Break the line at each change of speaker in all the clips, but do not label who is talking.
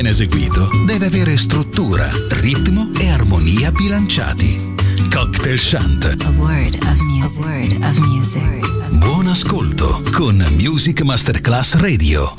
ben eseguito, deve avere struttura, ritmo e armonia bilanciati. Cocktail Shant.
A word of music. Word of music.
Buon ascolto con Music Masterclass Radio.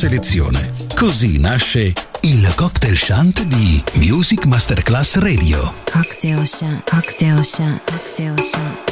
selezione. Così nasce il cocktail shunt di Music Masterclass Radio.
Cocktail shunt, cocktail shunt, cocktail
shunt.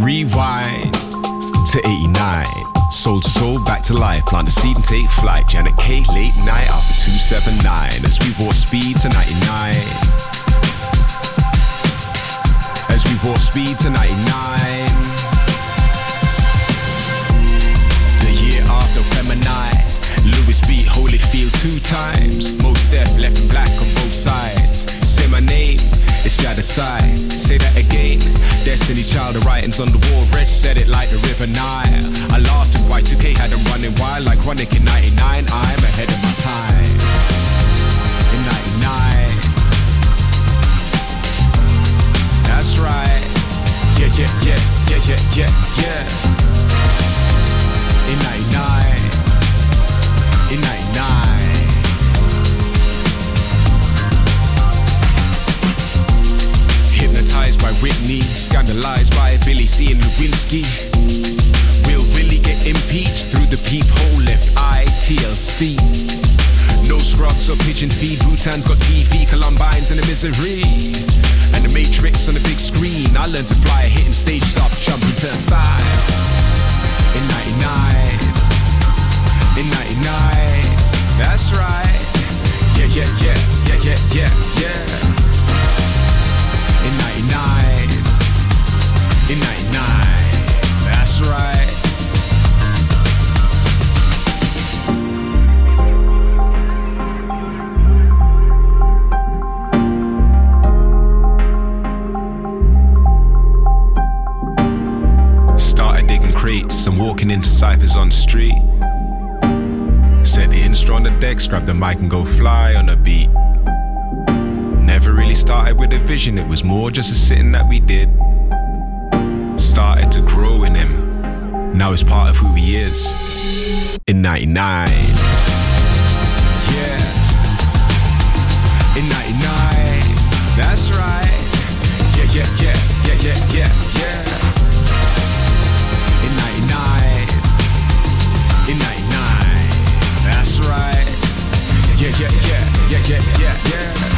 Rewind to 89. Soul to soul, back to life. Plant the seed and take flight. Janet K, late night after 279. As we walk speed to 99. As we walk speed to 99. The year after Gemini. Lewis beat Holyfield two times. Mos Def left black on both sides. Say my name, it's Jadasai. Say that again. Destiny's Child, the writings on the wall. Reg said it like the River Nile. I laughed and Y2K had them running wild like Chronic in 99. I'm ahead of my time. In 99.
That's right. Yeah, yeah, yeah, yeah, yeah, yeah, yeah. In 99. By Whitney, scandalized by Billy C and Lewinsky. Will Willie get impeached through the peephole left eye TLC? No scrubs or pigeon feed, Bhutan's got TV, Columbine's in the misery. And the Matrix on the big screen. I learned to fly, a hitting stages off, jumping turnstile. In 99. In 99. That's right. Yeah, yeah, yeah, yeah, yeah, yeah, yeah. In 99. In 99. That's right. Started digging crates and walking into ciphers on the street. Set the instro on the decks, grab the mic and go fly on a beat. Never really started with a vision, it was more just a sitting that we did. Started to grow in him. Now it's part of who he is. In 99. Yeah. In 99. That's right. Yeah, yeah, yeah, yeah, yeah, yeah, yeah. In 99. In 99. That's right. Yeah, yeah, yeah, yeah, yeah, yeah, yeah.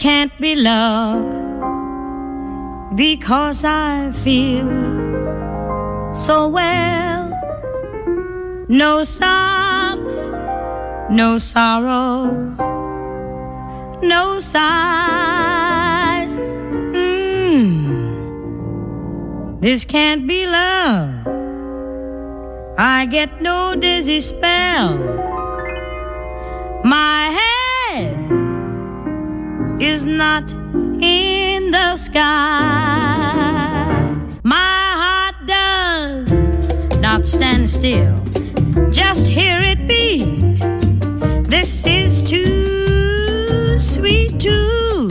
Can't be love because I feel so well. No sobs, no sorrows, no sighs. Mm. This can't be love. I get no dizzy spell. My is not in the skies. My heart does not stand still. Just hear it beat. This is too sweet to